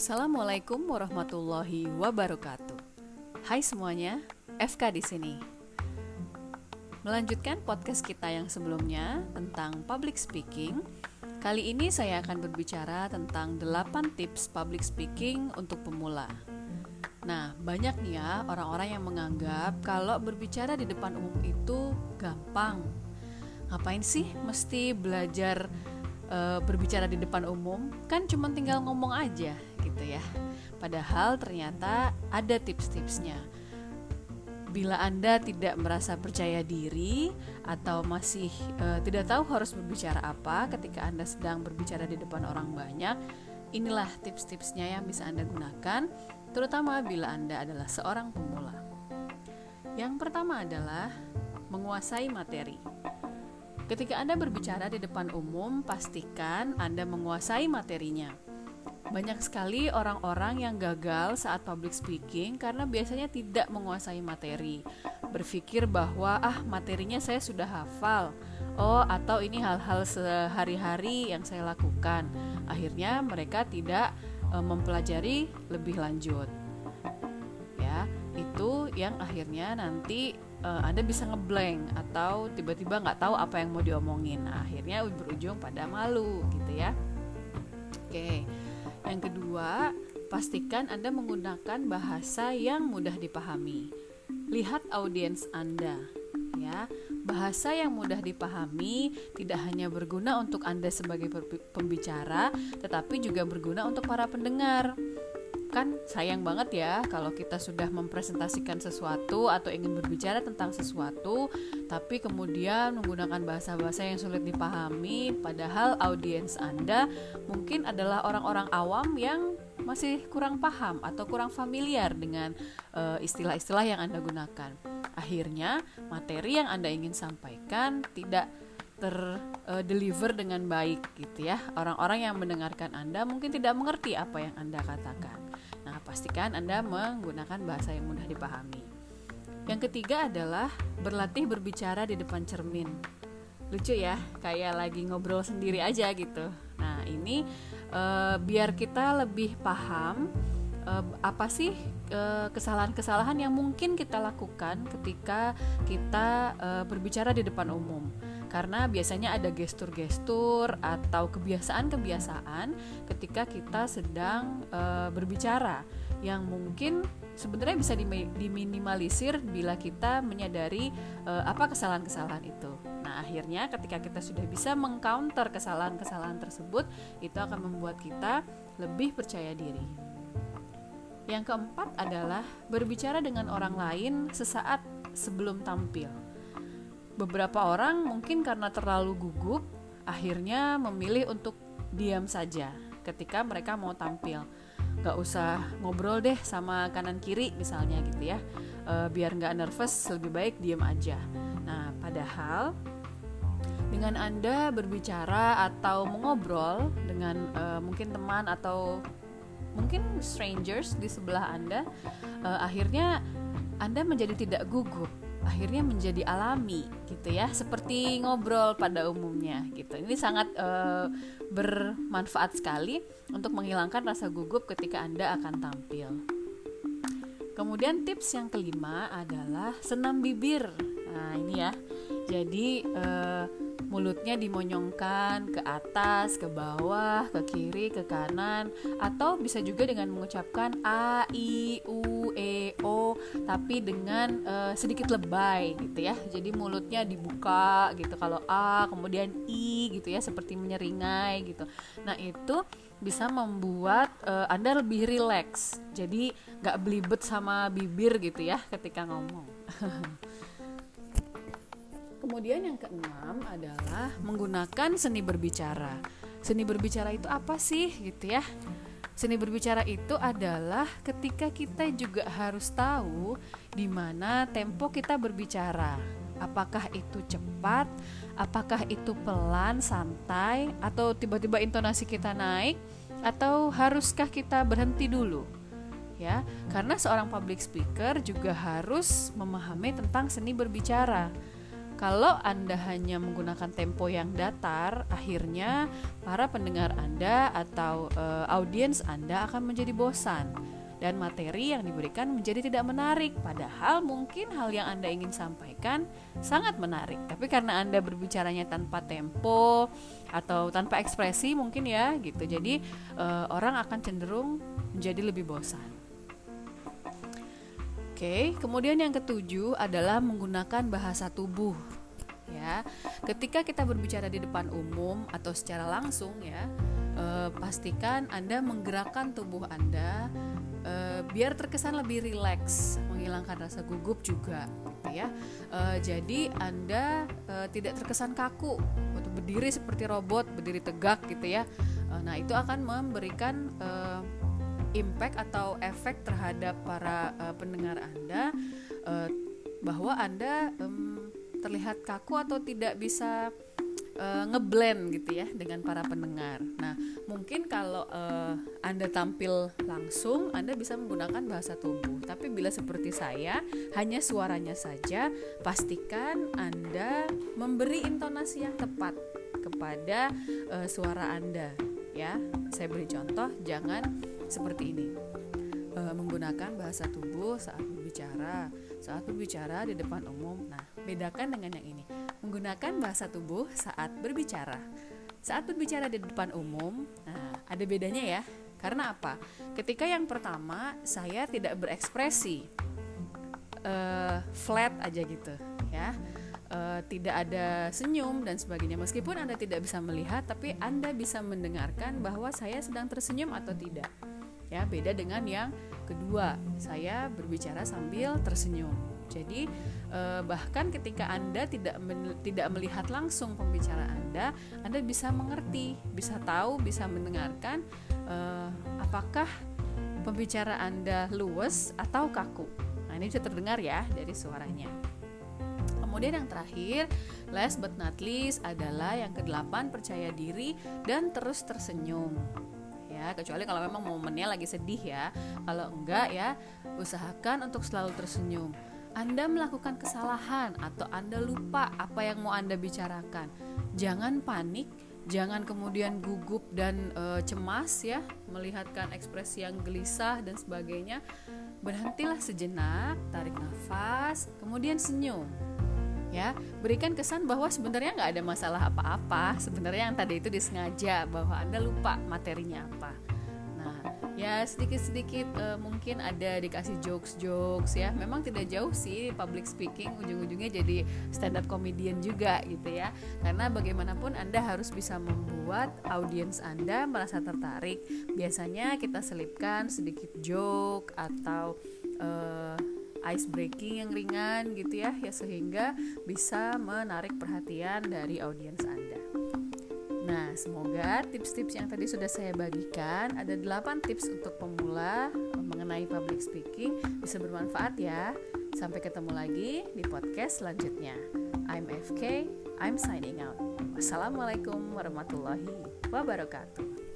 Assalamualaikum warahmatullahi wabarakatuh. Hai semuanya, FK di sini. Melanjutkan podcast kita yang sebelumnya tentang public speaking. Kali ini saya akan berbicara tentang 8 tips public speaking untuk pemula. Nah, banyak nih ya orang-orang yang menganggap kalau berbicara di depan umum itu gampang. Ngapain sih mesti belajar e, berbicara di depan umum? Kan cuma tinggal ngomong aja gitu ya. Padahal ternyata ada tips-tipsnya. Bila Anda tidak merasa percaya diri atau masih e, tidak tahu harus berbicara apa ketika Anda sedang berbicara di depan orang banyak, inilah tips-tipsnya yang bisa Anda gunakan, terutama bila Anda adalah seorang pemula. Yang pertama adalah menguasai materi. Ketika Anda berbicara di depan umum, pastikan Anda menguasai materinya banyak sekali orang-orang yang gagal saat public speaking karena biasanya tidak menguasai materi. Berpikir bahwa ah materinya saya sudah hafal. Oh, atau ini hal-hal sehari-hari yang saya lakukan. Akhirnya mereka tidak e, mempelajari lebih lanjut. Ya, itu yang akhirnya nanti e, Anda bisa ngeblank atau tiba-tiba nggak tahu apa yang mau diomongin. Akhirnya berujung pada malu gitu ya. Oke. Yang kedua, pastikan Anda menggunakan bahasa yang mudah dipahami. Lihat audiens Anda, ya. Bahasa yang mudah dipahami tidak hanya berguna untuk Anda sebagai pembicara, tetapi juga berguna untuk para pendengar kan sayang banget ya kalau kita sudah mempresentasikan sesuatu atau ingin berbicara tentang sesuatu tapi kemudian menggunakan bahasa-bahasa yang sulit dipahami padahal audiens Anda mungkin adalah orang-orang awam yang masih kurang paham atau kurang familiar dengan uh, istilah-istilah yang Anda gunakan. Akhirnya materi yang Anda ingin sampaikan tidak terdeliver uh, dengan baik gitu ya. Orang-orang yang mendengarkan Anda mungkin tidak mengerti apa yang Anda katakan. Pastikan Anda menggunakan bahasa yang mudah dipahami. Yang ketiga adalah berlatih berbicara di depan cermin. Lucu ya, kayak lagi ngobrol sendiri aja gitu. Nah, ini uh, biar kita lebih paham uh, apa sih kesalahan-kesalahan yang mungkin kita lakukan ketika kita uh, berbicara di depan umum karena biasanya ada gestur-gestur atau kebiasaan-kebiasaan ketika kita sedang e, berbicara yang mungkin sebenarnya bisa diminimalisir bila kita menyadari e, apa kesalahan-kesalahan itu. Nah, akhirnya ketika kita sudah bisa mengcounter kesalahan-kesalahan tersebut, itu akan membuat kita lebih percaya diri. Yang keempat adalah berbicara dengan orang lain sesaat sebelum tampil. Beberapa orang mungkin karena terlalu gugup akhirnya memilih untuk diam saja ketika mereka mau tampil. Nggak usah ngobrol deh sama kanan kiri misalnya gitu ya. E, biar nggak nervous lebih baik diam aja. Nah padahal dengan anda berbicara atau mengobrol dengan e, mungkin teman atau mungkin strangers di sebelah anda e, akhirnya anda menjadi tidak gugup akhirnya menjadi alami gitu ya. Seperti ngobrol pada umumnya gitu. Ini sangat uh, bermanfaat sekali untuk menghilangkan rasa gugup ketika anda akan tampil. Kemudian tips yang kelima adalah senam bibir. Nah ini ya. Jadi uh, mulutnya dimonyongkan ke atas, ke bawah, ke kiri, ke kanan, atau bisa juga dengan mengucapkan a, i, u, e, o, tapi dengan uh, sedikit lebay gitu ya. Jadi mulutnya dibuka gitu kalau a, kemudian i gitu ya, seperti menyeringai gitu. Nah itu bisa membuat uh, anda lebih rileks. Jadi nggak belibet sama bibir gitu ya ketika ngomong. Kemudian yang keenam adalah menggunakan seni berbicara. Seni berbicara itu apa sih gitu ya? Seni berbicara itu adalah ketika kita juga harus tahu di mana tempo kita berbicara. Apakah itu cepat, apakah itu pelan, santai, atau tiba-tiba intonasi kita naik, atau haruskah kita berhenti dulu? Ya, karena seorang public speaker juga harus memahami tentang seni berbicara Kalau Anda hanya menggunakan tempo yang datar, akhirnya para pendengar Anda atau uh, audiens Anda akan menjadi bosan. Dan materi yang diberikan menjadi tidak menarik. Padahal mungkin hal yang Anda ingin sampaikan sangat menarik. Tapi karena Anda berbicaranya tanpa tempo atau tanpa ekspresi mungkin ya gitu. Jadi uh, orang akan cenderung menjadi lebih bosan Oke, kemudian yang ketujuh adalah menggunakan bahasa tubuh. Ya, ketika kita berbicara di depan umum atau secara langsung ya, eh, pastikan Anda menggerakkan tubuh Anda uh, biar terkesan lebih rileks, menghilangkan rasa gugup juga, gitu ya. Uh, jadi anda uh, tidak terkesan kaku untuk berdiri seperti robot, berdiri tegak, gitu ya. Uh, nah itu akan memberikan uh, impact atau efek terhadap para uh, pendengar anda uh, bahwa anda um, terlihat kaku atau tidak bisa uh, ngeblend gitu ya dengan para pendengar. Nah, mungkin kalau uh, Anda tampil langsung, Anda bisa menggunakan bahasa tubuh. Tapi bila seperti saya, hanya suaranya saja, pastikan Anda memberi intonasi yang tepat kepada uh, suara Anda. Ya, saya beri contoh, jangan seperti ini. Uh, menggunakan bahasa tubuh saat berbicara, saat berbicara di depan umum. Nah, bedakan dengan yang ini menggunakan bahasa tubuh saat berbicara. Saat berbicara di depan umum, nah, ada bedanya ya. Karena apa? Ketika yang pertama saya tidak berekspresi, uh, flat aja gitu, ya. Uh, tidak ada senyum dan sebagainya. Meskipun Anda tidak bisa melihat, tapi Anda bisa mendengarkan bahwa saya sedang tersenyum atau tidak. Ya, beda dengan yang kedua, saya berbicara sambil tersenyum. Jadi eh, bahkan ketika Anda tidak men tidak melihat langsung pembicara Anda, Anda bisa mengerti, bisa tahu, bisa mendengarkan eh, apakah pembicara Anda luwes atau kaku. Nah, ini bisa terdengar ya dari suaranya. Kemudian yang terakhir, last but not least adalah yang kedelapan percaya diri dan terus tersenyum. Ya, kecuali kalau memang momennya lagi sedih ya. Kalau enggak ya, usahakan untuk selalu tersenyum. Anda melakukan kesalahan atau Anda lupa apa yang mau Anda bicarakan. Jangan panik, jangan kemudian gugup dan e, cemas ya, melihatkan ekspresi yang gelisah dan sebagainya. Berhentilah sejenak, tarik nafas, kemudian senyum. Ya, berikan kesan bahwa sebenarnya nggak ada masalah apa-apa. Sebenarnya yang tadi itu disengaja bahwa Anda lupa materinya apa. Ya sedikit-sedikit uh, mungkin ada dikasih jokes-jokes ya. Memang tidak jauh sih public speaking ujung-ujungnya jadi stand up comedian juga gitu ya. Karena bagaimanapun anda harus bisa membuat audiens anda merasa tertarik. Biasanya kita selipkan sedikit joke atau uh, ice breaking yang ringan gitu ya ya sehingga bisa menarik perhatian dari audiens anda Nah, semoga tips-tips yang tadi sudah saya bagikan ada 8 tips untuk pemula mengenai public speaking bisa bermanfaat ya. Sampai ketemu lagi di podcast selanjutnya. I'm FK, I'm signing out. Wassalamualaikum warahmatullahi wabarakatuh.